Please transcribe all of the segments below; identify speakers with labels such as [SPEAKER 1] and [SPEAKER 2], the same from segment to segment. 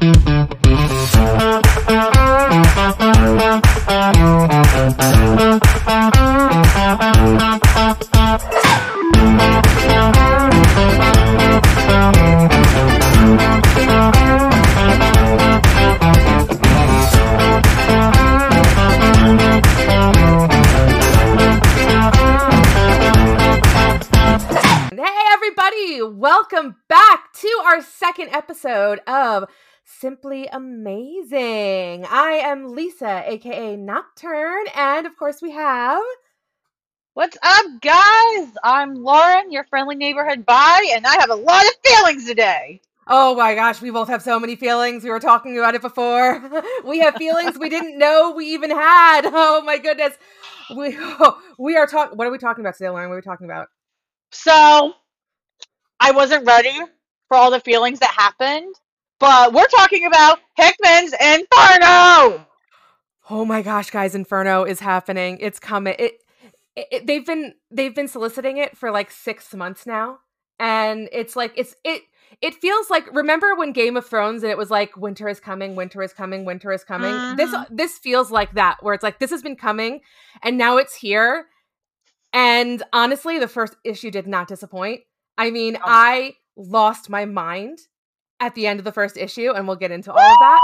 [SPEAKER 1] Hey, Lisa, aka Nocturne, and of course, we have.
[SPEAKER 2] What's up, guys? I'm Lauren, your friendly neighborhood bye, and I have a lot of feelings today.
[SPEAKER 1] Oh my gosh, we both have so many feelings. We were talking about it before. we have feelings we didn't know we even had. Oh my goodness. We we are talking. What are we talking about today, Lauren? What are we talking about?
[SPEAKER 2] So, I wasn't ready for all the feelings that happened, but we're talking about Hickman's Inferno!
[SPEAKER 1] Oh my gosh, guys, Inferno is happening. It's coming. It, it, it- they've been they've been soliciting it for like 6 months now. And it's like it's it it feels like remember when Game of Thrones and it was like winter is coming, winter is coming, winter is coming. This
[SPEAKER 2] Mhm.
[SPEAKER 1] this feels like that where it's like this has been coming and now it's here. And honestly, the first issue did not disappoint. I mean,
[SPEAKER 2] No.
[SPEAKER 1] I lost my mind at the end of the first issue and we'll get into all of that.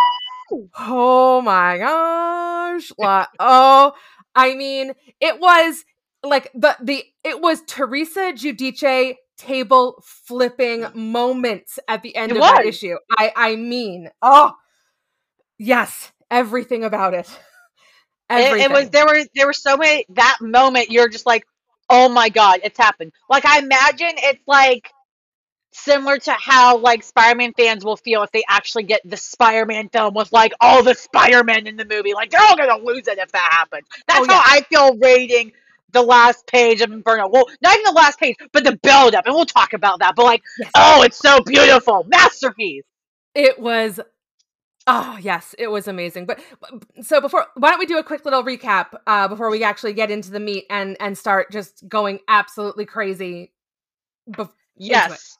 [SPEAKER 1] Oh my gosh. Like, oh, I mean, it was like the the it was Teresa Giudice table flipping moments at the end
[SPEAKER 2] It
[SPEAKER 1] of that issue. I I mean, oh yes, everything about it.
[SPEAKER 2] It, it was there were there were so many that moment you're just like, oh my god, it's happened. Like I imagine it's like similar to how like Spider-Man fans will feel if they actually get the Spider-Man film with like all the Spider-Man in the movie. Like they're all gonna lose it if that happens. That's
[SPEAKER 1] Oh,
[SPEAKER 2] how. I feel rating the last page of Inferno. Well, not even the last page, but the build up, and we'll talk about that. But like,
[SPEAKER 1] Yes.
[SPEAKER 2] oh, it's so beautiful, masterpiece.
[SPEAKER 1] It was oh yes, it was amazing. But so before why don't we do a quick little recap uh before we actually get into the meat and and start just going absolutely crazy bef-
[SPEAKER 2] Yes.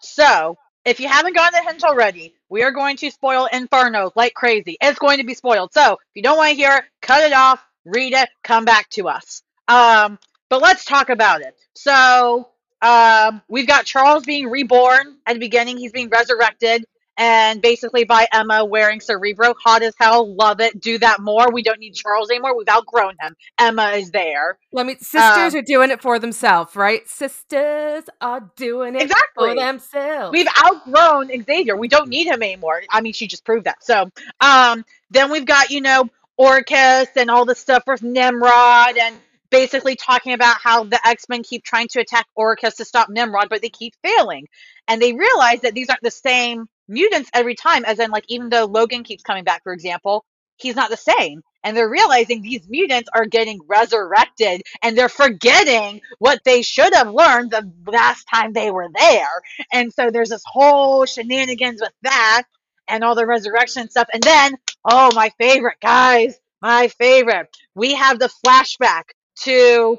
[SPEAKER 2] So, if you haven't gotten the hint already, we are going to spoil Inferno like crazy. It's going to be spoiled. So, if you don't want to hear it, cut it off, read it, come back to us. Um, but let's talk about it. So, um, we've got Charles being reborn at the beginning. He's being resurrected, and basically by Emma wearing Cerebro. Hot as hell. Love it. Do that more. We don't need Charles anymore. We've outgrown him. Emma is there.
[SPEAKER 1] Let me sisters
[SPEAKER 2] Um,
[SPEAKER 1] are doing it for themselves, right? Sisters are doing it
[SPEAKER 2] Exactly.
[SPEAKER 1] for themselves.
[SPEAKER 2] We've outgrown Xavier. We don't need him anymore. I mean, she just proved that. So, um, then we've got, you know, Orchis and all the stuff with Nimrod and basically talking about how the X-Men keep trying to attack Orchis to stop Nimrod, but they keep failing. And they realize that these aren't the same mutants every time, as in like even though Logan keeps coming back, for example, he's not the same. And they're realizing these mutants are getting resurrected and they're forgetting what they should have learned the last time they were there. And so there's this whole shenanigans with that and all the resurrection stuff. And then, oh, my favorite, guys, my favorite. We have the flashback to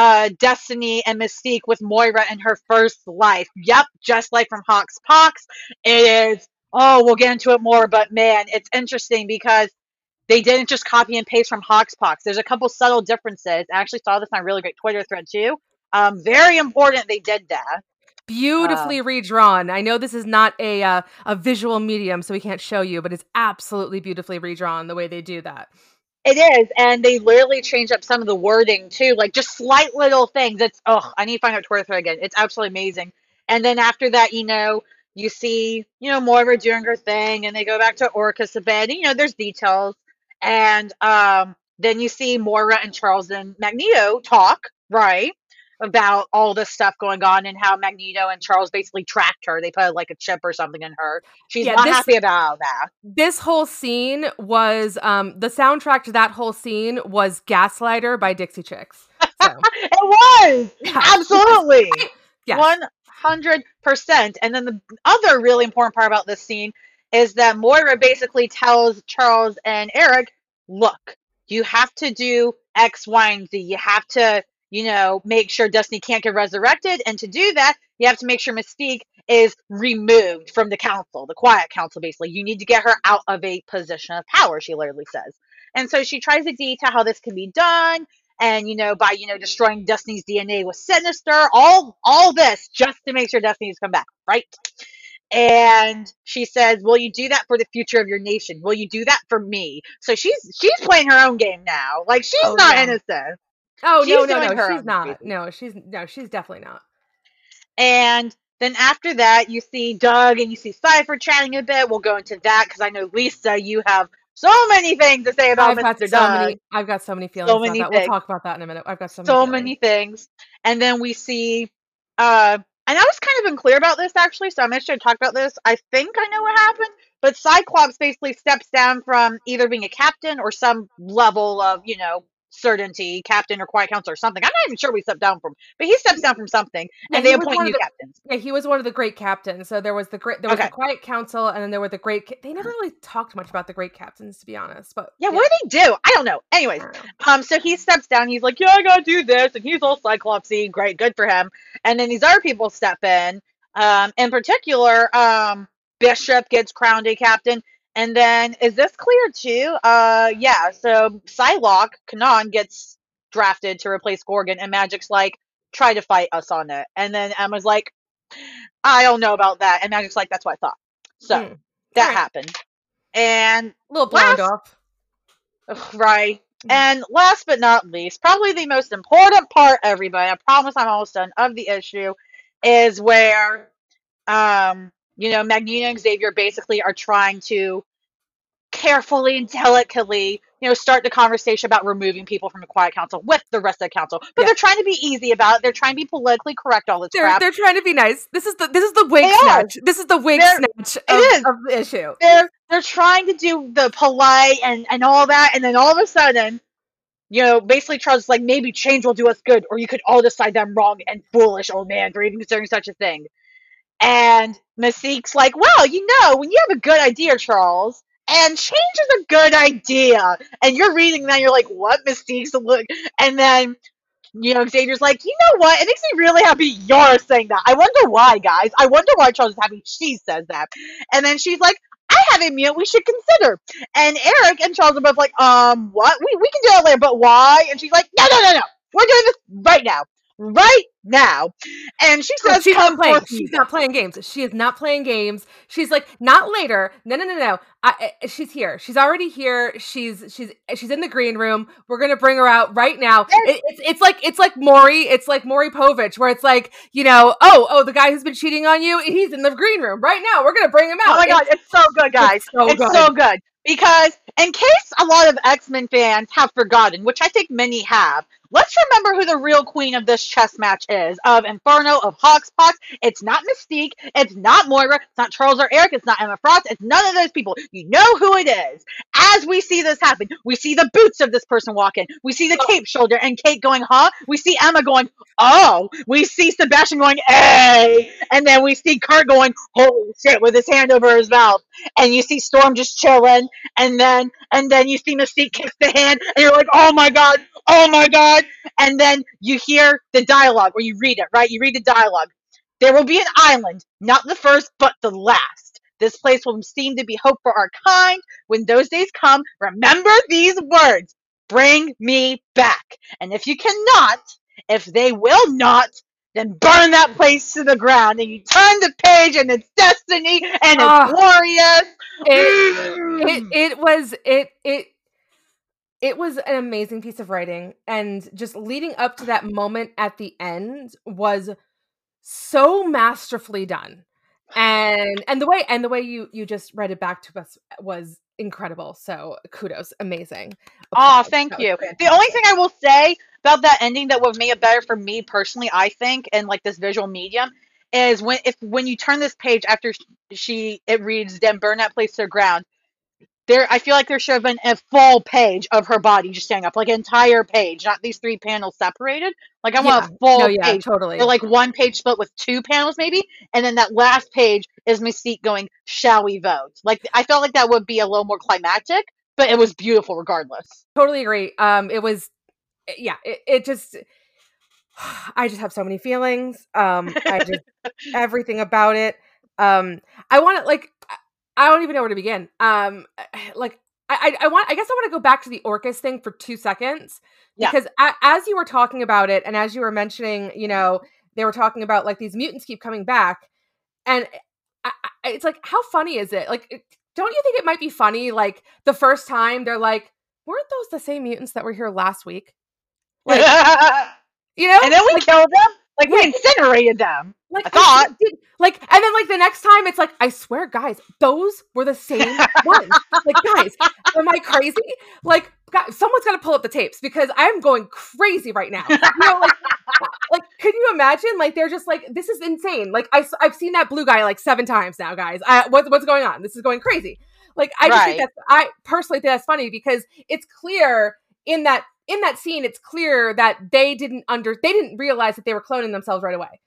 [SPEAKER 2] uh, Destiny and Mystique with Moira in her first life. Yep, just like from Hawk's Pox. It is, oh, we'll get into it more, but man, it's interesting because they didn't just copy and paste from HoXPoX. There's a couple subtle differences. I actually saw this on a really great Twitter thread too. Um, very important they did that.
[SPEAKER 1] Beautifully redrawn. I know this is not a uh, a visual medium, so we can't show you, but it's absolutely beautifully redrawn the way they do that.
[SPEAKER 2] It is, and they literally changed up some of the wording too, like just slight little things. It's oh, I need to find out Twitter thread again. It's absolutely amazing. And then after that, you know, you see, you know, Moira doing her thing, and they go back to Orchis a bit. And, you know, there's details, and um, then you see Moira and Charles and Magneto talk, right, about all this stuff going on and how Magneto and Charles basically tracked her. They put like a chip or something in her. She's
[SPEAKER 1] Yeah,
[SPEAKER 2] not
[SPEAKER 1] this-
[SPEAKER 2] happy about that.
[SPEAKER 1] This whole scene was um the soundtrack to that whole scene was Gaslighter by Dixie Chicks. So,
[SPEAKER 2] It was
[SPEAKER 1] yeah.
[SPEAKER 2] absolutely. One hundred percent. And then the other really important part about this scene is that Moira basically tells Charles and Eric, "Look, you have to do X, Y, and Z. You have to you know, make sure Destiny can't get resurrected. And to do that, you have to make sure Mystique is removed from the council, the quiet council, basically. You need to get her out of a position of power, she literally says. And so she tries to detail how this can be done. And you know, by you know destroying Destiny's DNA with Sinister, all all this just to make sure Destiny's come back, right? and she says, "Will you do that for the future of your nation? Will you do that for me?" So she's she's playing her own game now. Like she's
[SPEAKER 1] Oh,
[SPEAKER 2] not
[SPEAKER 1] yeah.
[SPEAKER 2] innocent.
[SPEAKER 1] Oh
[SPEAKER 2] She's
[SPEAKER 1] no, no, no,
[SPEAKER 2] her
[SPEAKER 1] she's not.
[SPEAKER 2] crazy.
[SPEAKER 1] No, she's no, she's definitely not.
[SPEAKER 2] And then after that, you see Doug and you see Cypher chatting a bit. We'll go into that because I know Lisa, you have so many things to say about
[SPEAKER 1] I've
[SPEAKER 2] Mr.
[SPEAKER 1] so
[SPEAKER 2] Doug.
[SPEAKER 1] many. I've got so many feelings So
[SPEAKER 2] many
[SPEAKER 1] that. We'll talk about that in a minute. I've got so many.
[SPEAKER 2] so
[SPEAKER 1] feelings.
[SPEAKER 2] many things. And then we see, uh, and I was kind of unclear about this actually, so I'm actually going to talk about this. I think I know what happened, but Cyclops basically steps down from either being a captain or some level of, you know, certainty, captain or quiet council or something. I'm not even sure we stepped down from, but he steps down from something,
[SPEAKER 1] Yeah,
[SPEAKER 2] and they
[SPEAKER 1] he
[SPEAKER 2] appoint new
[SPEAKER 1] the-
[SPEAKER 2] captains.
[SPEAKER 1] Yeah, he was one of the great captains. So there was the great, there was
[SPEAKER 2] Okay.
[SPEAKER 1] the quiet council, and then there were the great. They never really talked much about the great captains, to be honest. But
[SPEAKER 2] Yeah, what do they do? I don't know. Anyways,
[SPEAKER 1] don't know.
[SPEAKER 2] Um, so he steps down. He's like, "Yeah, I gotta do this," and he's all Cyclopsy. Great, good for him. And then these other people step in. Um, in particular, um, Bishop gets crowned a captain. And then is this clear too? Uh, yeah. So Psylocke Kwannon gets drafted to replace Gorgon, and Magik's like, "Try to fight us on it." And then Emma's like, "I don't know about that," and Magik's like, "That's what I thought." So
[SPEAKER 1] Hmm.
[SPEAKER 2] that
[SPEAKER 1] Alright.
[SPEAKER 2] happened. And
[SPEAKER 1] little blonde
[SPEAKER 2] last-
[SPEAKER 1] off.
[SPEAKER 2] Right.
[SPEAKER 1] Mhm.
[SPEAKER 2] And last but not least, probably the most important part, everybody, I promise I'm almost done, of the issue, is where, um, you know, Magneto and Xavier basically are trying to carefully and delicately, you know, start the conversation about removing people from the Quiet Council with the rest of the council. But
[SPEAKER 1] Yeah.
[SPEAKER 2] they're trying to be easy about it. They're trying to be politically correct all this
[SPEAKER 1] They're
[SPEAKER 2] crap.
[SPEAKER 1] they're trying to be nice. This is the this is the wig
[SPEAKER 2] They are.
[SPEAKER 1] snatch. This is the wig
[SPEAKER 2] They're-
[SPEAKER 1] snatch of,
[SPEAKER 2] is.
[SPEAKER 1] of the issue.
[SPEAKER 2] they're they're trying to do the polite and and all that, and then all of a sudden, you know, basically Charles is like, maybe change will do us good, or you could all decide that I'm wrong and foolish, old man, for even considering such a thing. And Mystique's like, well, you know, when you have a good idea, Charles, and change is a good idea, and you're reading that, you're like, what, Mystique's look, and then. You know, Xavier's like, you know what? It makes me really happy you're saying that. I wonder why, guys. I wonder why Charles is happy she says that. And then she's like, I have a meal we should consider. And Eric and Charles are both like, um, what? We, we can do that later, but why? And she's like, no, no, no, no. We're doing this right now. Right now. And she says,
[SPEAKER 1] she's
[SPEAKER 2] come
[SPEAKER 1] not playing. She's not playing games. She is not playing games. She's like, not later. No, no, no, no. I, I- she's here. She's already here. She's she's she's in the green room. We're gonna bring her out right now. It, it's it's like it's like Maury. It's like Maury Povich, where it's like you know, oh oh, the guy who's been cheating on you, he's in the green room right now. We're gonna bring him oh out.
[SPEAKER 2] Oh my god,
[SPEAKER 1] It's-
[SPEAKER 2] it's so good, guys.
[SPEAKER 1] so
[SPEAKER 2] it's
[SPEAKER 1] good.
[SPEAKER 2] so good. Because in case a lot of X-Men fans have forgotten, which I think many have, let's remember who the real queen of this chess match is. Of Inferno, of HoXPoX. It's not Mystique. It's not Moira. It's not Charles or Eric. It's not Emma Frost. It's none of those people. You know who it is. As we see this happen, we see the boots of this person walk in. We see the oh. cape shoulder and Kate going, huh? We see Emma going, oh. We see Sebastian going, hey. And then we see Kurt going, holy shit, with his hand over his mouth and you see Storm just chilling, and then and then you see Mystique kiss the hand, and you're like, oh my god, oh my god, and then you hear the dialogue, or you read it, right? You read the dialogue. There will be an island, not the first, but the last. This place will seem to be hope for our kind. When those days come, remember these words. Bring me back. And if you cannot, if they will not, then burn that place to the ground. And you turn the page and it's destiny and it's
[SPEAKER 1] Ah.
[SPEAKER 2] glorious.
[SPEAKER 1] it, it it was it it it was an amazing piece of writing and just leading up to that moment at the end was so masterfully done. And and the way and the way you you just read it back to us was incredible. So kudos. Amazing.
[SPEAKER 2] Oh, thank you. The only thing I will say about that ending that would make it better for me personally, I think, in like this visual medium, is when if when you turn this page after she it reads then burn that place to the ground. There, I feel like there should have been a full page of her body just standing up, like an entire page, not these three panels separated. Like I want
[SPEAKER 1] Yeah.
[SPEAKER 2] a full
[SPEAKER 1] no yeah
[SPEAKER 2] page,
[SPEAKER 1] totally
[SPEAKER 2] or like one page split with two panels maybe, and then that last page is Mystique going, "Shall we vote?" Like I felt like that would be a little more climactic, but it was beautiful regardless.
[SPEAKER 1] totally agree um it was yeah it, it just I just have so many feelings. Um, I just everything about it. Um, I want to like, I don't even know where to begin. Um, like, I, I want, I guess I want to go back to the Orchis thing for two seconds
[SPEAKER 2] Yeah.
[SPEAKER 1] because a, as you were talking about it, and as you were mentioning, you know, they were talking about like these mutants keep coming back, and I, I, it's like, how funny is it? Like, it- don't you think it might be funny? Like the first time they're like, weren't those the same mutants that were here last week? Like, you know,
[SPEAKER 2] and then we
[SPEAKER 1] like,
[SPEAKER 2] killed them. Like we incinerated them.
[SPEAKER 1] like
[SPEAKER 2] I thought.
[SPEAKER 1] did- like, and then like the next time, it's like, I swear, guys, those were the same ones. Like, guys, am I crazy? Like, guys, someone's got to pull up the tapes because I'm going crazy right now. You know, like, like, can you imagine? Like, they're just like, this is insane. Like, I, I've seen that blue guy like seven times now, guys. I, what, what's going on? This is going crazy. Like, I just think
[SPEAKER 2] Right.
[SPEAKER 1] that's, I personally think that's funny because it's clear in that in that scene, it's clear that they didn't under they didn't realize that they were cloning themselves right away.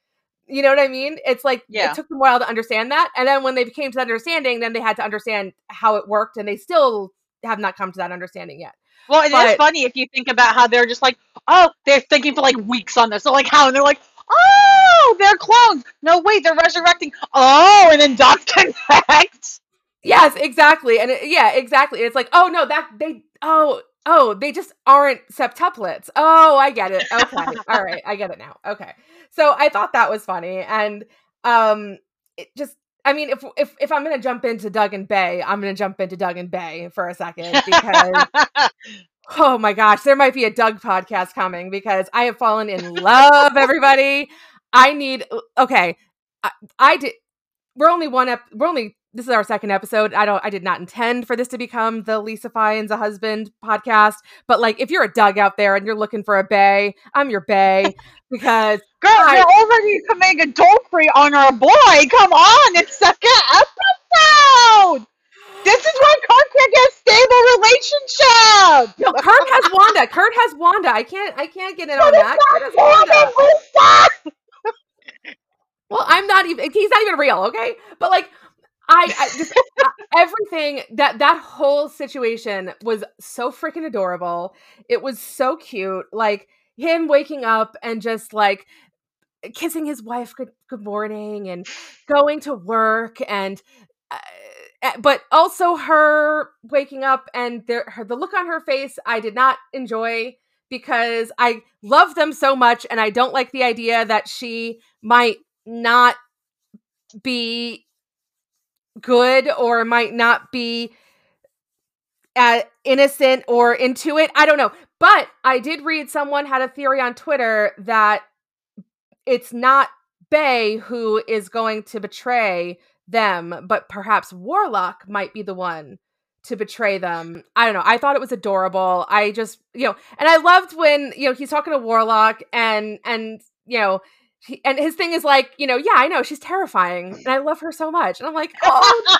[SPEAKER 1] You know what I mean? It's like
[SPEAKER 2] Yeah.
[SPEAKER 1] it took them a while to understand that, and then when they came to that understanding, then they had to understand how it worked, and they still have not come to that understanding yet.
[SPEAKER 2] Well, it is
[SPEAKER 1] But-
[SPEAKER 2] funny if you think about how they're just like, oh, they're thinking for like weeks on this. So like how, and they're like, oh, they're clones. No, wait, they're resurrecting. Oh, and then dots connect.
[SPEAKER 1] Yes, exactly, and it, yeah, exactly. It's like, oh no, that they oh oh they just aren't septuplets. Oh, I get it. Okay, all right, I get it now. Okay, so I thought that was funny, and um, it just. I mean, if if if I'm gonna jump into Doug and Bay, I'm gonna jump into Doug and Bay for a second because oh my gosh, there might be a Doug podcast coming because I have fallen in love. Everybody, I need okay. I, I did. We're only one up. We're only. This is our second episode. I don't. I did not intend for this to become the Lisa finds a husband podcast. But like, if you're a Doug out there and you're looking for a Bay, I'm your Bay because
[SPEAKER 2] Girl,
[SPEAKER 1] I-
[SPEAKER 2] you're already committing adultery on our boy. Come on, it's second episode. This is why Kurt can't get a stable relationship.
[SPEAKER 1] no, Kurt has Wanda. Kurt has Wanda. I can't. I can't get in on
[SPEAKER 2] But
[SPEAKER 1] that. Kurt has Wanda.
[SPEAKER 2] Wanda,
[SPEAKER 1] Well, I'm not even. He's not even real, okay? But like, I, I just uh, everything that that whole situation was so freaking adorable. It was so cute. Like him waking up and just like kissing his wife good good morning and going to work and. Uh, uh, but also her waking up and there, her, the look on her face, I did not enjoy because I love them so much, and I don't like the idea that she might not be good or might not be uh, innocent or into it. I don't know. But I did read someone had a theory on Twitter that it's not Bay who is going to betray them, but perhaps Warlock might be the one to betray them. I don't know. I thought it was adorable. I just, you know, and I loved when, you know, he's talking to Warlock and and you know, he, and his thing is like, you know, yeah, I know she's terrifying, and I love her so much, and I'm like, oh,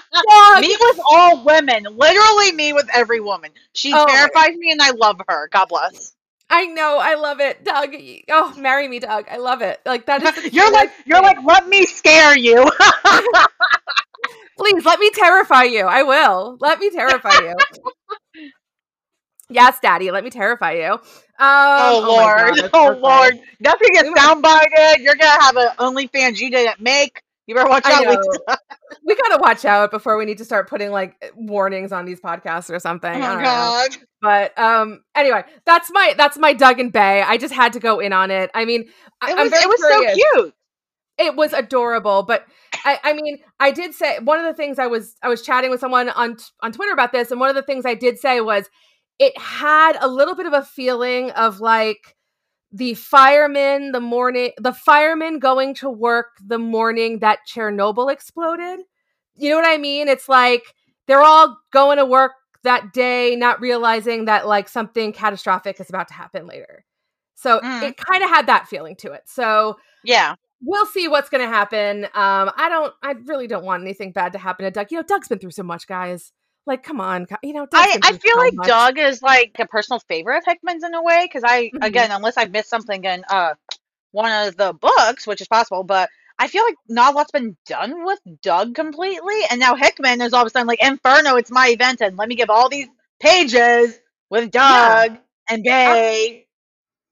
[SPEAKER 2] me with all women, literally me with every woman. She
[SPEAKER 1] Oh.
[SPEAKER 2] terrifies me, and I love her. God bless.
[SPEAKER 1] I know, I love it, Doug. Oh, marry me, Doug. I love it. Like that is.
[SPEAKER 2] You're like, you're like, let me scare you.
[SPEAKER 1] please let me terrify you. I will. Let me terrify you. Yes, Daddy. Let me terrify you. Um,
[SPEAKER 2] oh,
[SPEAKER 1] my
[SPEAKER 2] lord,
[SPEAKER 1] God,
[SPEAKER 2] oh lord, that's gonna get soundbited. You're gonna have an OnlyFans you didn't make. You better watch out.
[SPEAKER 1] We gotta watch out before we need to start putting like warnings on these podcasts or something.
[SPEAKER 2] Oh
[SPEAKER 1] don't know.
[SPEAKER 2] god.
[SPEAKER 1] But um, anyway, that's my that's my Doug and Bay. I just had to go in on it. I mean, I,
[SPEAKER 2] It
[SPEAKER 1] I'm
[SPEAKER 2] was,
[SPEAKER 1] very
[SPEAKER 2] it was
[SPEAKER 1] curious.
[SPEAKER 2] so cute.
[SPEAKER 1] it was adorable but I, I mean i did say one of the things i was i was chatting with someone on on twitter about this and one of the things i did say was it had a little bit of a feeling of like the firemen the morning the firemen going to work the morning that chernobyl exploded you know what i mean it's like they're all going to work that day not realizing that like something catastrophic is about to happen later so
[SPEAKER 2] Mm.
[SPEAKER 1] it kind of had that feeling to it so
[SPEAKER 2] Yeah.
[SPEAKER 1] we'll see what's going to happen. Um, I don't, I really don't want anything bad to happen to Doug. You know, Doug's been through so much, guys. Like, come on, you know.
[SPEAKER 2] I, I feel
[SPEAKER 1] so
[SPEAKER 2] like
[SPEAKER 1] much.
[SPEAKER 2] Doug is like a personal favorite of Hickman's in a way because I
[SPEAKER 1] Mhm.
[SPEAKER 2] again unless I missed something in uh one of the books, which is possible, but I feel like not a lot's been done with Doug completely, and now Hickman is all of a sudden like Inferno, it's my event, and let me give all these pages with Doug and Bay.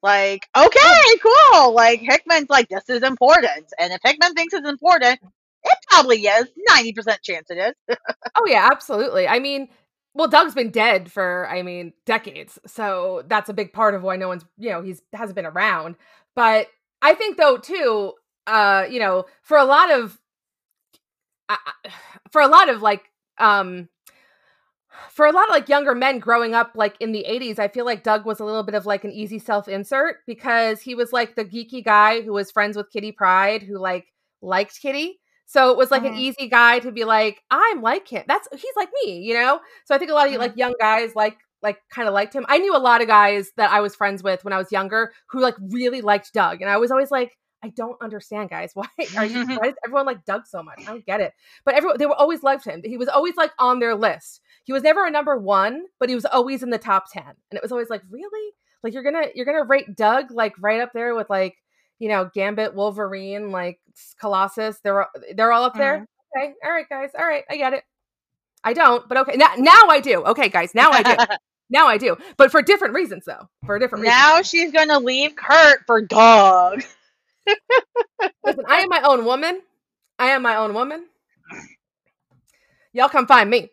[SPEAKER 2] Like, okay, cool. Like Hickman's like, this is important. And if Hickman thinks it's important, it probably is. 90% chance it is.
[SPEAKER 1] oh yeah, absolutely. I mean, well, Doug's been dead for, I mean, decades. So that's a big part of why no one's, you know, he's hasn't been around. But I think though too, uh, you know, for a lot of uh, for a lot of like um for a lot of like younger men growing up like in the 80s i feel like doug was a little bit of like an easy self insert because he was like the geeky guy who was friends with kitty pryde who like liked kitty so it was like mm-hmm. an easy guy to be like i'm like him that's he's like me you know so i think a lot of mm-hmm. like young guys like like kind of liked him i knew a lot of guys that i was friends with when i was younger who like really liked doug and i was always like I don't understand, guys. Why are you? Why does everyone like Doug so much? I don't get it. But everyone, they were always loved him. He was always like on their list. He was never a number one, but he was always in the top ten. And it was always like, really? Like you're gonna you're gonna rate Doug like right up there with like you know Gambit, Wolverine, like Colossus. They're they're all up there. Mm-hmm. Okay, all right, guys. All right, I get it. I don't, but okay. Now now I do. Okay, guys. Now I do. now I do. But for different reasons, though. For different reasons.
[SPEAKER 2] Now she's gonna leave Kurt for dog.
[SPEAKER 1] Listen, I am my own woman. I am my own woman. Y'all come find me.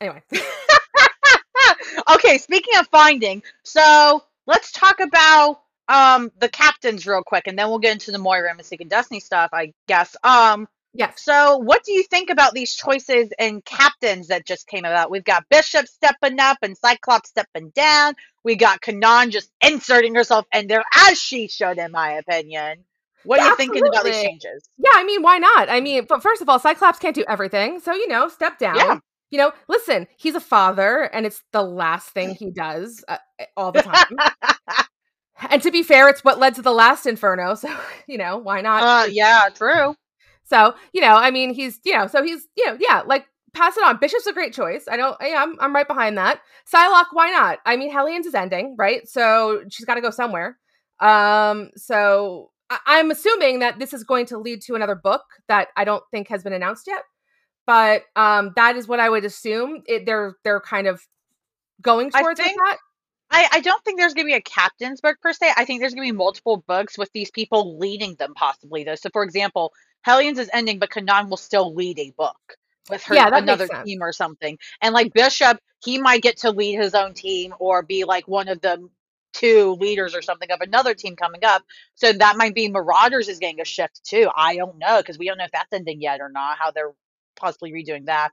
[SPEAKER 1] Anyway.
[SPEAKER 2] okay, speaking of finding, so let's talk about um the captains real quick and then we'll get into the Moira Mystique and Destiny stuff, I guess. Um
[SPEAKER 1] yeah.
[SPEAKER 2] So, what do you think about these choices and captains that just came about? We've got Bishop stepping up and Cyclops stepping down. We got Kwannon just inserting herself in there as she should, in my opinion. What are you thinking about these changes?
[SPEAKER 1] Yeah, I mean, why not? I mean, but first of all, Cyclops can't do everything. So, you know, step down. Yeah. You know, listen, he's a father and it's the last thing he does uh, all the time. and to be fair, it's what led to the last Inferno. So, you know, why not?
[SPEAKER 2] Uh, yeah, true.
[SPEAKER 1] So, you know, I mean, he's, you know, so he's, you know, yeah, like pass it on. Bishop's a great choice. I don't, yeah, I'm, I'm right behind that. Psylocke, why not? I mean, Hellions is ending, right? So she's got to go somewhere. Um, so I- am assuming that this is going to lead to another book that I don't think has been announced yet. But um, that is what I would assume. It, they're they're kind of going towards
[SPEAKER 2] think,
[SPEAKER 1] that.
[SPEAKER 2] I, I don't think there's going to be a captain's book per se. I think there's going to be multiple books with these people leading them, possibly though. So, for example, Hellions is ending, but Kwannon will still lead a book with her yeah, another team or something. And like Bishop, he might get to lead his own team or be like one of the two leaders or something of another team coming up. So that might be Marauders is getting a shift too. I don't know because we don't know if that's ending yet or not, how they're possibly redoing that.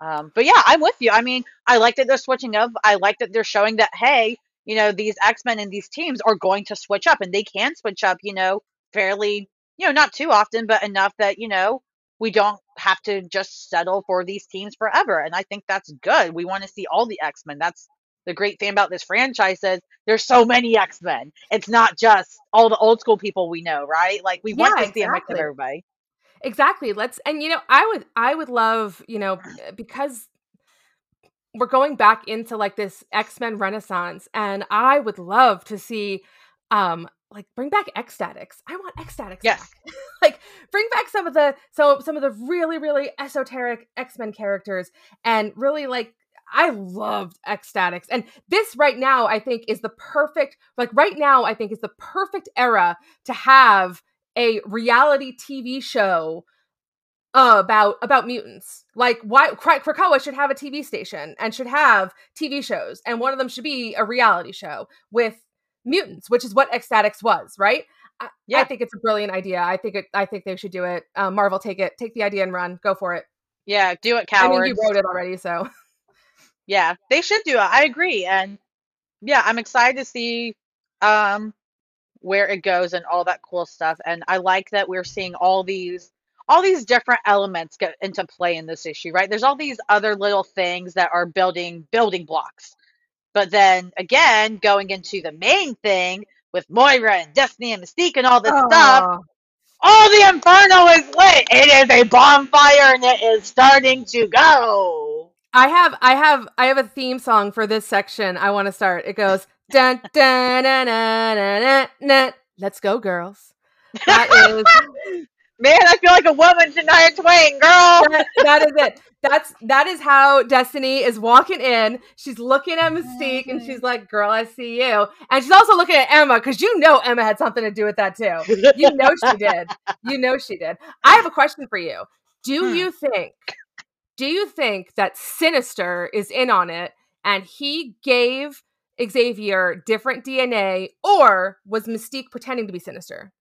[SPEAKER 2] Um, but yeah, I'm with you. I mean, I like that they're switching up. I like that they're showing that, hey, you know, these X Men and these teams are going to switch up and they can switch up, you know, fairly, you know, not too often, but enough that, you know, we don't have to just settle for these teams forever. And I think that's good. We want to see all the X Men. That's the great thing about this franchise is there's so many X Men. It's not just all the old school people we know, right? Like we want to see a mix of everybody.
[SPEAKER 1] Exactly. Let's and you know I would I would love you know because we're going back into like this X Men renaissance, and I would love to see um like bring back X-Statix. I want X-Statix yes. back. like bring back some of the so some of the really really esoteric X-Men characters and really like I loved X-Statix. And this right now, I think, is the perfect, like right now, I think is the perfect era to have a reality TV show uh, about about mutants. Like why Krakoa should have a TV station and should have TV shows, and one of them should be a reality show with mutants, which is what X-Statix was, right? I, yeah. I think it's a brilliant idea. I think it. I think they should do it. Um, Marvel, take it, take the idea and run. Go for it.
[SPEAKER 2] Yeah, do it, cowards. I mean,
[SPEAKER 1] you wrote it already, so
[SPEAKER 2] yeah, they should do it. I agree, and yeah, I'm excited to see um where it goes and all that cool stuff. And I like that we're seeing all these all these different elements get into play in this issue, right? There's all these other little things that are building building blocks. But then again, going into the main thing with Moira and Destiny and Mystique and all this stuff, all the Inferno is lit. It is a bonfire and it is starting to go.
[SPEAKER 1] I have I have I have a theme song for this section. I want to start. It goes dun dun dun dun dun dun. Let's go, girls. That is
[SPEAKER 2] Man, I feel like a woman tonight, Twain, girl.
[SPEAKER 1] That, that is it. That's that is how Destiny is walking in. She's looking at Mystique and she's like, "Girl, I see you." And she's also looking at Emma because you know Emma had something to do with that too. You know she did. You know she did. I have a question for you. Do
[SPEAKER 2] Hmm.
[SPEAKER 1] you think? Do you think that Sinister is in on it and he gave Xavier different DNA, or was Mystique pretending to be Sinister?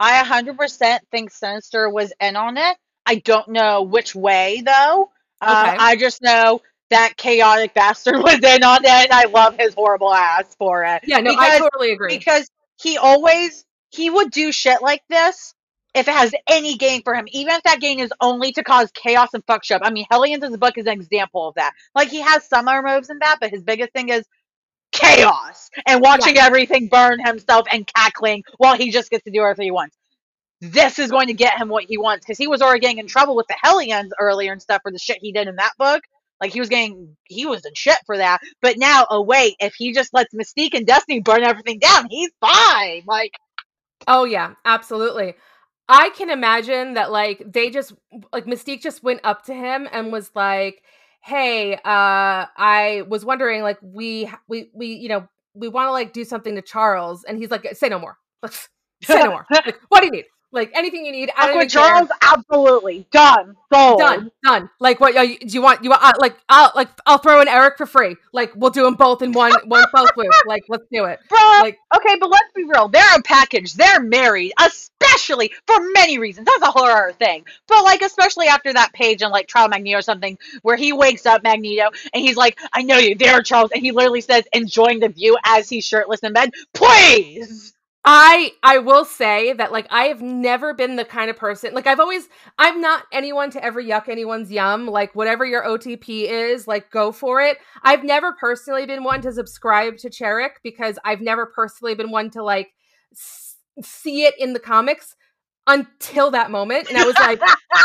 [SPEAKER 2] I 100% think Sinister was in on it. I don't know which way though. Uh, I just know that chaotic bastard was in on it, and I love his horrible ass for it.
[SPEAKER 1] Yeah, no, I totally agree.
[SPEAKER 2] because he always he would do shit like this if it has any gain for him, even if that gain is only to cause chaos and fuck shit up. I mean, Hellions' book is an example of that. Like he has some other moves in that, but his biggest thing is chaos and watching everything burn himself and cackling while he just gets to do everything he wants. This is going to get him what he wants because he was already getting in trouble with the Hellions earlier and stuff for the shit he did in that book. Like he was getting, he was in shit for that. But now, oh wait, if he just lets Mystique and Destiny burn everything down, he's fine. Like,
[SPEAKER 1] Oh yeah, absolutely. I can imagine that like they just like Mystique just went up to him and was like, "Hey, uh I was wondering like we we we you know, we want to like do something to Charles." And he's like, "Say no more. Let's say no more. Like, what do you need? Like anything you need.
[SPEAKER 2] Aqua
[SPEAKER 1] care.
[SPEAKER 2] Charles, absolutely done, sold.
[SPEAKER 1] Done, done. Like what? you- Do you want? You want? Uh, like I'll like I'll throw in Eric for free. Like we'll do them both in one one fell swoop. Like let's do it.
[SPEAKER 2] Bruh,
[SPEAKER 1] Like
[SPEAKER 2] okay, but let's be real. They're a package. They're married, especially for many reasons. That's a other thing. But like, especially after that page in like Trial Magneto or something, where he wakes up Magneto and he's like, "I know you there, Charles," and he literally says, "Enjoying the view" as he's shirtless in bed. Please.
[SPEAKER 1] I I will say that like I have never been the kind of person like I've always I'm not anyone to ever yuck anyone's yum. Like whatever your OTP is like go for it. I've never personally been one to subscribe to Cherik because I've never personally been one to like s- see it in the comics until that moment. And I was like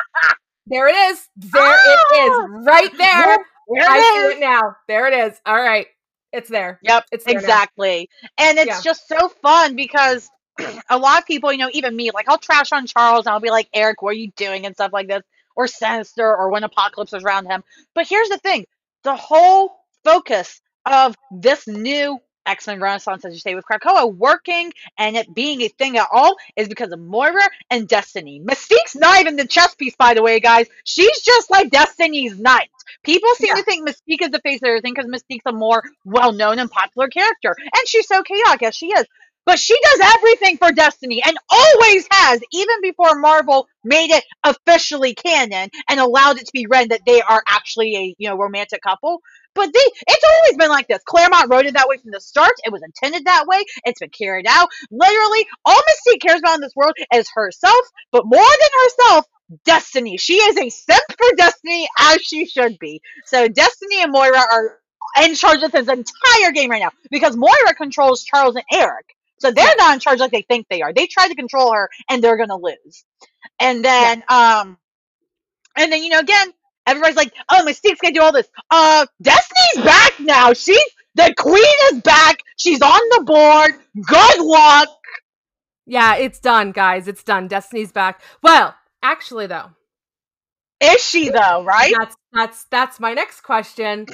[SPEAKER 1] there it is. There it is. Right there.
[SPEAKER 2] There
[SPEAKER 1] I see it now. There it is. All right it's there
[SPEAKER 2] Yep,
[SPEAKER 1] it's there now.
[SPEAKER 2] exactly. And it's
[SPEAKER 1] Yeah.
[SPEAKER 2] just so fun because a lot of people, you know, even me, like I'll trash on Charles and I'll be like, Eric, what are you doing? And stuff like this, or Sinister, or when Apocalypse is around him. But here's the thing the whole focus of this new X Men Renaissance, as you say, with Krakoa working and it being a thing at all is because of Moira and Destiny. Mystique's not even the chess piece, by the way, guys. She's just like Destiny's knight. People seem
[SPEAKER 1] Yeah.
[SPEAKER 2] to think Mystique is the face of everything because Mystique's a more well known and popular character. And she's so chaotic as she is. But she does everything for Destiny and always has, even before Marvel made it officially canon and allowed it to be read that they are actually a you know romantic couple. But they it's always been like this. Claremont wrote it that way from the start. It was intended that way. It's been carried out. Literally, all Mystique cares about in this world is herself, but more than herself, Destiny. She is a simp for Destiny as she should be. So Destiny and Moira are in charge of this entire game right now because Moira controls Charles and Eric. So they're not in charge like they think they are. They try to control her and they're gonna lose. And then um and then you know again, everybody's like, oh Mystique's gonna do all this. Uh Destiny's back now. She's the queen is back. She's on the board. Good luck.
[SPEAKER 1] Yeah, it's done guys it's done Destiny's back. Well, actually though
[SPEAKER 2] Is she though, right?
[SPEAKER 1] that's that's that's my next question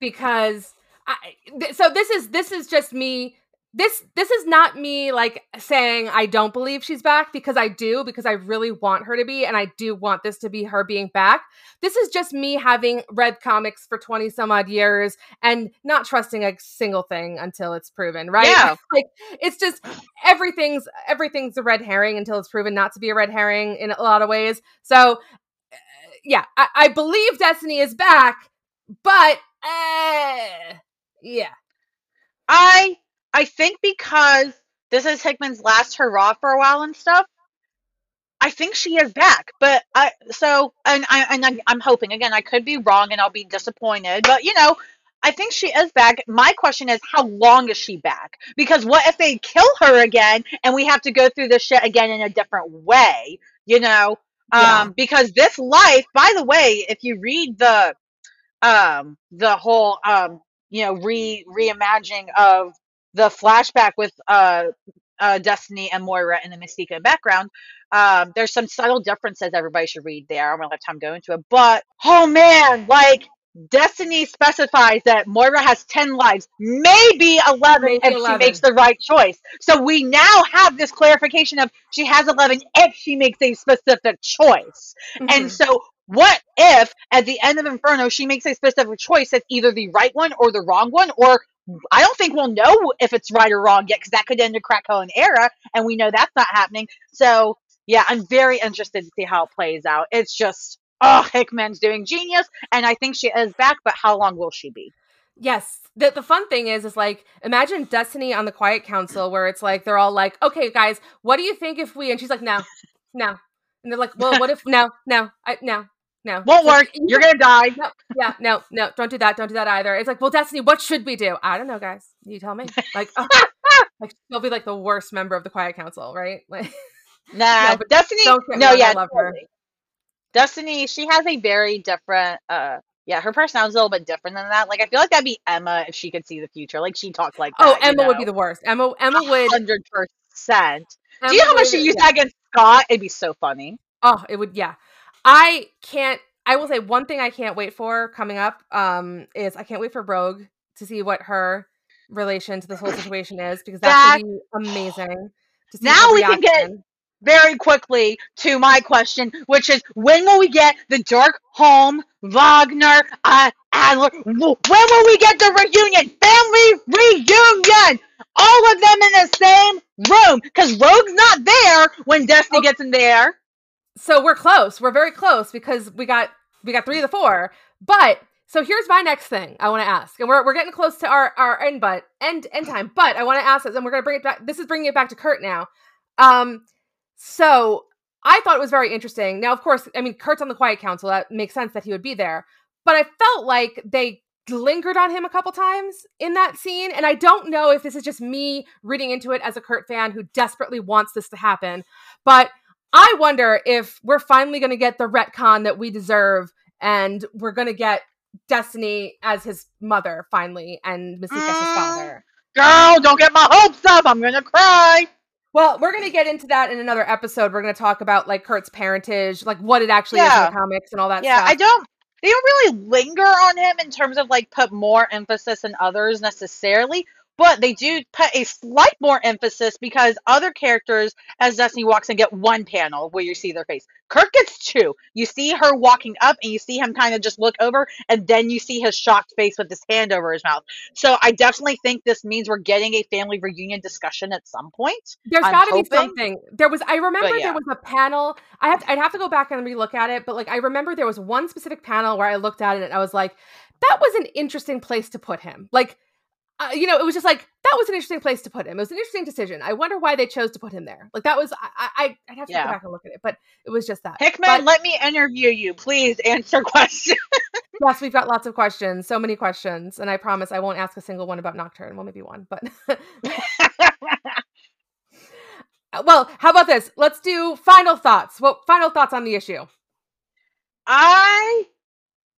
[SPEAKER 1] because I th- so this is this is just me this this is not me like saying I don't believe she's back because I do because I really want her to be and I do want this to be her being back. This is just me having read comics for 20 some odd years and not trusting a single thing until it's proven, right?
[SPEAKER 2] Yeah.
[SPEAKER 1] like it's just everything's everything's a red herring until it's proven not to be a red herring in a lot of ways. So uh, yeah, I, I believe Destiny is back, but uh, yeah,
[SPEAKER 2] I I think because this is Hickman's last hurrah for a while and stuff. I think she is back, but I so and I and I, I'm hoping again. I could be wrong and I'll be disappointed, but you know, I think she is back. My question is, how long is she back? Because what if they kill her again and we have to go through this shit again in a different way? You know,
[SPEAKER 1] Yeah.
[SPEAKER 2] um, because this life, by the way, if you read the um the whole um you know re reimagining of the flashback with uh uh, Destiny and Moira in the Mystica background. Um, there's some subtle differences everybody should read there. I'm gonna have time going into it, but oh man, like Destiny specifies that Moira has 10 lives, maybe 11
[SPEAKER 1] Maybe
[SPEAKER 2] if
[SPEAKER 1] 11.
[SPEAKER 2] she makes the right choice. So we now have this clarification of she has 11 if she makes a specific choice. And
[SPEAKER 1] Mhm.
[SPEAKER 2] so, what if at the end of Inferno she makes a specific choice that's either the right one or the wrong one? Or I don't think we'll know if it's right or wrong yet because that could end a Krakoan era, and we know that's not happening. So, yeah, I'm very interested to see how it plays out. It's just, oh, Hickman's doing genius, and I think she is back, but how long will she be?
[SPEAKER 1] Yes. The the fun thing is is like imagine Destiny on the Quiet Council where it's like they're all like, "Okay, guys, what do you think if we?" And she's like, "No, no," and they're like, "Well, what if no, no, I no, no,
[SPEAKER 2] Won't
[SPEAKER 1] like,
[SPEAKER 2] work.
[SPEAKER 1] "You
[SPEAKER 2] You're gonna die.
[SPEAKER 1] no, yeah, no, no, don't do that, don't do that either. It's like, well, Destiny, what should we do? I don't know, guys. You tell me. Like, oh, like she'll be like the worst member of the Quiet Council, right? Like,
[SPEAKER 2] Nah,
[SPEAKER 1] No,
[SPEAKER 2] Destiny.
[SPEAKER 1] don't get me
[SPEAKER 2] No, yeah, totally. Destiny. She has a very different. uh Yeah, her personality's a little bit different than that. Like, I feel like that'd be Emma if she could see the future. Like, she talked like
[SPEAKER 1] oh,
[SPEAKER 2] that. you
[SPEAKER 1] Emma would be the worst. Emma, Emma would.
[SPEAKER 2] hundred percent. Do you know how much she used
[SPEAKER 1] yeah.
[SPEAKER 2] that against Scott? It'd be so funny.
[SPEAKER 1] Oh, it would. Yeah, I can't. I will say one thing I can't wait for coming up. Um, is I can't wait for Rogue to see what her relation to this whole situation is because that's
[SPEAKER 2] That-
[SPEAKER 1] gonna be amazing. To see
[SPEAKER 2] Now we can get- Very quickly to my question, which is when will we get the Dark Home Wagner uh, Adler? When will we get the reunion? Family reunion! All of them in the same room because Rogue's not there when Destiny
[SPEAKER 1] Oh.
[SPEAKER 2] gets in there.
[SPEAKER 1] So we're close. We're very close because we got we got three of the four. But so here's my next thing I want to ask, and we're we're getting close to our our end but end end time. But I want to ask this, and we're gonna bring it back. This is bringing it back to Kurt now. Um, so I thought it was very interesting. Now, of course, I mean Kurt's on the Quiet Council. That makes sense that he would be there. But I felt like they lingered on him a couple times in that scene, and I don't know if this is just me reading into it as a Kurt fan who desperately wants this to happen, but. I wonder if we're finally going to get the retcon that we deserve, and we're going to get Destiny as his mother finally, and Mystique as his
[SPEAKER 2] Mm.
[SPEAKER 1] father.
[SPEAKER 2] Girl, don't get my hopes up. I'm gonna cry.
[SPEAKER 1] Well, we're going to get into that in another episode. We're going to talk about like Kurt's parentage, like what it actually is in the comics and all that
[SPEAKER 2] Yeah,
[SPEAKER 1] stuff.
[SPEAKER 2] I don't. They don't really linger on him in terms of like put more emphasis than others necessarily, but they do put a slight more emphasis because other characters, as Destiny walks in, get one panel where you see their face. Kurt gets two. You see her walking up, and you see him kind of just look over, and then you see his shocked face with his hand over his mouth. So I definitely think this means we're getting a family reunion discussion at some point.
[SPEAKER 1] There's got to be something. There was. I remember
[SPEAKER 2] yeah.
[SPEAKER 1] there was a panel. I have. I'd have to go back and relook at it, but like I remember there was one specific panel where I looked at it and I was like, that was an interesting place to put him. Like, uh, you know, it was just like that was an interesting place to put him. It was an interesting decision. I wonder why they chose to put him there. Like that was. I. I I'd have to
[SPEAKER 2] Yeah.
[SPEAKER 1] go back and look at it, but it was just that.
[SPEAKER 2] Hickman,
[SPEAKER 1] But-
[SPEAKER 2] let me interview you. Please answer questions.
[SPEAKER 1] yes, we've got lots of questions. So many questions, and I promise I won't ask a single one about Nocturne. Well, maybe one, but. Well, how about this? Let's do final thoughts. What final thoughts on the issue?
[SPEAKER 2] I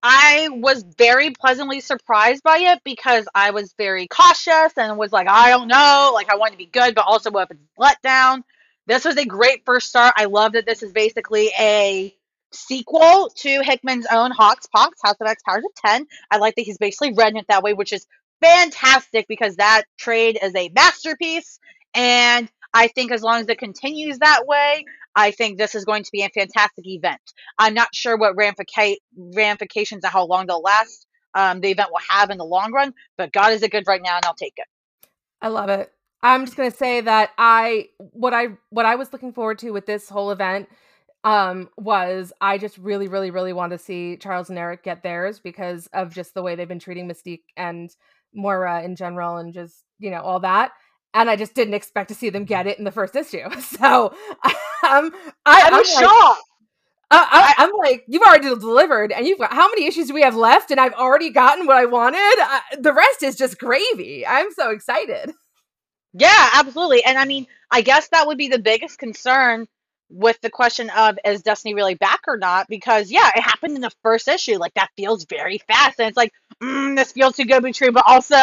[SPEAKER 2] I was very pleasantly surprised by it because I was very cautious and was like, I don't know, like I want to be good, but also what if it's let down. This was a great first start. I love that this is basically a sequel to Hickman's own HoXPoX, House of X Powers of 10. I like that he's basically written it that way, which is fantastic because that trade is a masterpiece. And I think as long as it continues that way, I think this is going to be a fantastic event. I'm not sure what ramifica- ramifications and how long they'll last. Um, the event will have in the long run, but God is it good right now, and I'll take it.
[SPEAKER 1] I love it. I'm just gonna say that I what I what I was looking forward to with this whole event um was I just really really really want to see Charles and Eric get theirs because of just the way they've been treating Mystique and Moira in general and just you know all that and I just didn't expect to see them get it in the first issue so um I,
[SPEAKER 2] I'm,
[SPEAKER 1] like,
[SPEAKER 2] shocked.
[SPEAKER 1] I, I, I'm like, you've already delivered, and you've got how many issues do we have left? And I've already gotten what I wanted. The rest is just gravy. I'm so excited.
[SPEAKER 2] Yeah, absolutely. And I mean, I guess that would be the biggest concern with the question of is Destiny really back or not? Because yeah, it happened in the first issue. Like that feels very fast. And it's like, mm, this feels too good to be true, but also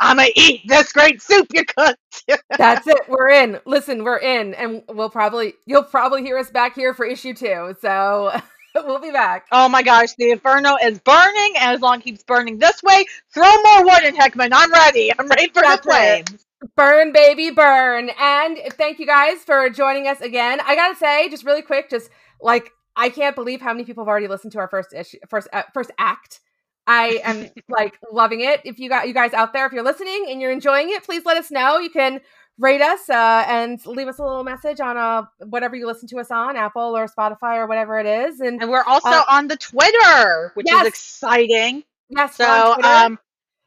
[SPEAKER 2] I'm gonna eat this great soup you cooked.
[SPEAKER 1] That's it. We're in. Listen, we're in, and we'll probably you'll probably hear us back here for issue two. So we'll be back.
[SPEAKER 2] Oh my gosh, the inferno is burning, and as long as it keeps burning this way, throw more wood in Hickman. I'm ready. I'm ready for
[SPEAKER 1] That's
[SPEAKER 2] the flames.
[SPEAKER 1] Burn, baby, burn. And thank you guys for joining us again. I gotta say, just really quick, just like I can't believe how many people have already listened to our first issue, first uh, first act. I am like loving it. If you got you guys out there, if you're listening and you're enjoying it, please let us know. You can rate us uh, and leave us a little message on uh, whatever you listen to us on, Apple or Spotify or whatever it is. And,
[SPEAKER 2] And we're also
[SPEAKER 1] Uh,
[SPEAKER 2] on the Twitter, which
[SPEAKER 1] yes.
[SPEAKER 2] is exciting.
[SPEAKER 1] yes,
[SPEAKER 2] So, um,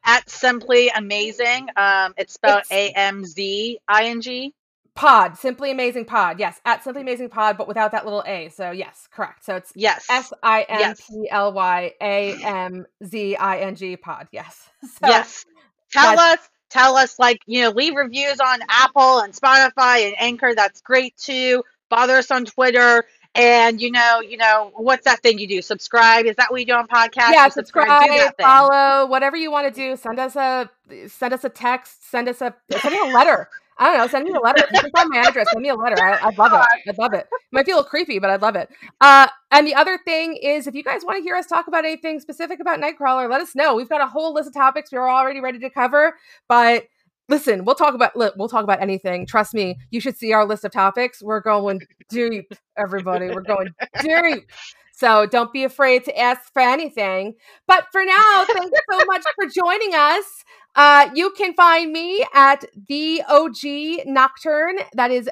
[SPEAKER 2] at simply amazing. Um, it's spelled A M Z I N G.
[SPEAKER 1] pod, simply amazing pod. Yes, at simply amazing pod, but without that little a. So yes, correct. So it's
[SPEAKER 2] Yes.
[SPEAKER 1] S I N P L Y A M Z I N G pod. Yes. So,
[SPEAKER 2] yes. Tell us, tell us, like, you know, leave reviews on Apple and Spotify and Anchor. That's great too. Bother us on Twitter. And you know, you know, what's that thing you do? Subscribe. Is that what you do on podcasts?
[SPEAKER 1] Yeah, subscribe,
[SPEAKER 2] Do
[SPEAKER 1] follow, whatever you want to do. Send us a send us a text. Send us a send me a letter. I don't know. Send me a letter. You can find my address. Send me a letter. I, love it. I'd love it. It might feel creepy, but I'd love it. Uh, and the other thing is, if you guys want to hear us talk about anything specific about Nightcrawler, let us know. We've got a whole list of topics we're already ready to cover. But listen, we'll talk about we'll talk about anything. Trust me. You should see our list of topics. We're going deep, everybody. We're going deep. So don't be afraid to ask for anything. But for now, thanks so much for joining us. Uh, you can find me at the OG Nachturne. That is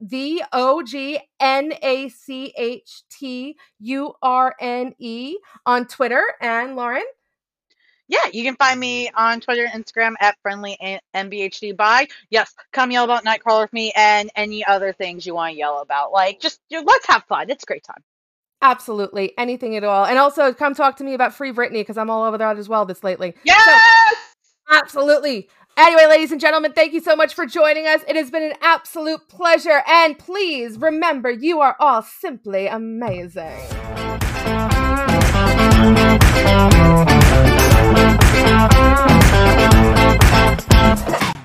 [SPEAKER 1] the OG N A C H T U R N E on Twitter. And Lauren,
[SPEAKER 2] Yeah, you can find me on Twitter and Instagram at friendly MBHD by. Yes, come yell about Nightcrawler with me and any other things you want to yell about. Like, just let's have fun. It's a great time.
[SPEAKER 1] Absolutely. Anything at all. And also come talk to me about Free Britney because I'm all over that as well this lately.
[SPEAKER 2] Yes!
[SPEAKER 1] So, absolutely. Anyway, ladies and gentlemen, thank you so much for joining us. It has been an absolute pleasure. And please remember, you are all simply amazing.